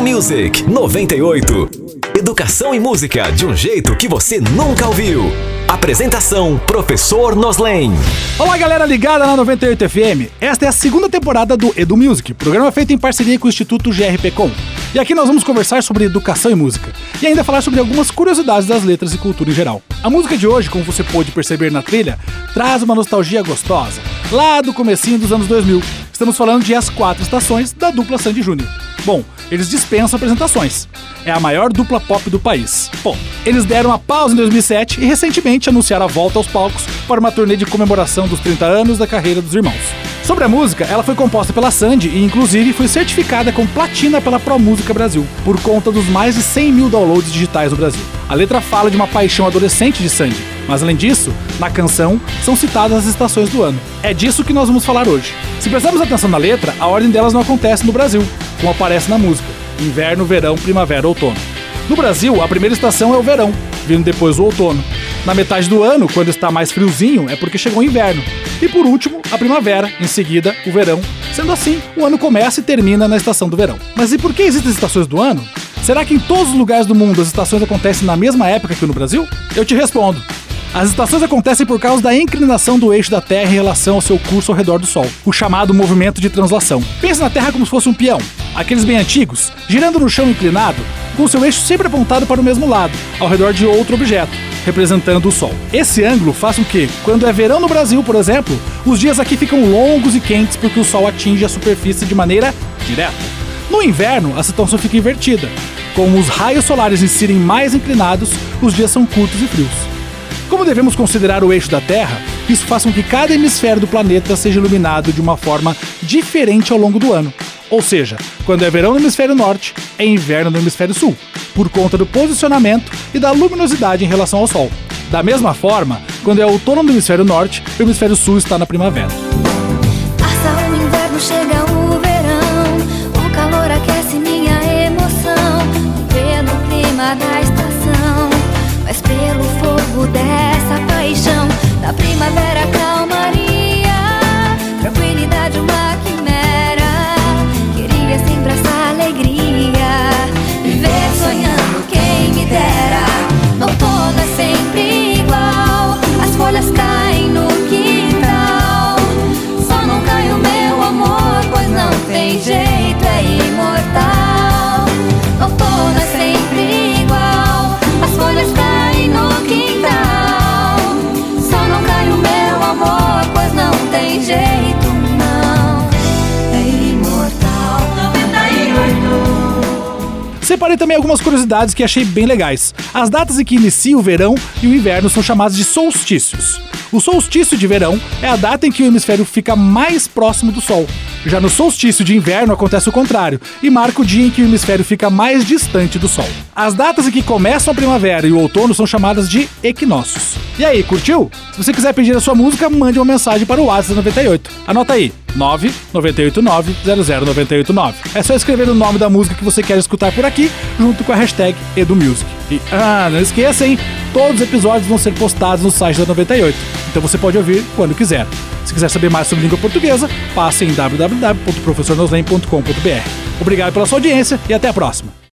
Music 98. Educação e música de um jeito que você nunca ouviu. Apresentação: Professor Noslen. Olá, galera ligada na 98 FM. Esta é a segunda temporada do Edu Music, programa feito em parceria com o Instituto GRPcom. E aqui nós vamos conversar sobre educação e música, e ainda falar sobre algumas curiosidades das letras e cultura em geral. A música de hoje, como você pôde perceber na trilha, traz uma nostalgia gostosa, lá do comecinho dos anos 2000. Estamos falando de As Quatro Estações, da dupla Sandy Júnior. Bom, eles dispensam apresentações. É a maior dupla pop do país. Bom, eles deram uma pausa em 2007 e recentemente anunciaram a volta aos palcos para uma turnê de comemoração dos 30 anos da carreira dos irmãos. Sobre a música, ela foi composta pela Sandy e, inclusive, foi certificada com platina pela Pro Música Brasil, por conta dos mais de 100 mil downloads digitais no Brasil. A letra fala de uma paixão adolescente de Sandy, mas além disso, na canção são citadas as estações do ano. É disso que nós vamos falar hoje. Se prestarmos atenção na letra, a ordem delas não acontece no Brasil, como aparece na música: inverno, verão, primavera, outono. No Brasil, a primeira estação é o verão, vindo depois o outono. Na metade do ano, quando está mais friozinho, é porque chegou o inverno. E por último, a primavera, em seguida, o verão. Sendo assim, o ano começa e termina na estação do verão. Mas e por que existem estações do ano? Será que em todos os lugares do mundo as estações acontecem na mesma época que no Brasil? Eu te respondo. As estações acontecem por causa da inclinação do eixo da Terra em relação ao seu curso ao redor do Sol, o chamado movimento de translação. Pense na Terra como se fosse um peão, aqueles bem antigos, girando no chão inclinado, com seu eixo sempre apontado para o mesmo lado, ao redor de outro objeto, representando o Sol. Esse ângulo faz com que, quando é verão no Brasil, por exemplo, os dias aqui ficam longos e quentes porque o Sol atinge a superfície de maneira direta. No inverno, a situação fica invertida. Como os raios solares incidem mais inclinados, os dias são curtos e frios. Como devemos considerar o eixo da Terra, isso faz com que cada hemisfério do planeta seja iluminado de uma forma diferente ao longo do ano. Ou seja, quando é verão no hemisfério norte, é inverno no hemisfério sul, por conta do posicionamento e da luminosidade em relação ao Sol. Da mesma forma, quando é outono no hemisfério norte, o hemisfério sul está na primavera. Separei também algumas curiosidades que achei bem legais. As datas em que inicia o verão e o inverno são chamadas de solstícios. O solstício de verão é a data em que o hemisfério fica mais próximo do Sol. Já no solstício de inverno acontece o contrário e marca o dia em que o hemisfério fica mais distante do Sol. As datas em que começam a primavera e o outono são chamadas de equinócios. E aí, curtiu? Se você quiser pedir a sua música, mande uma mensagem para o WhatsApp 98. Anota aí. 998900989. É só escrever o nome da música que você quer escutar por aqui, junto com a hashtag EduMusic. E, ah, não esqueça, hein? Todos os episódios vão ser postados no site da 98, então você pode ouvir quando quiser. Se quiser saber mais sobre língua portuguesa, passe em www.professornoslen.com.br. Obrigado pela sua audiência e até a próxima.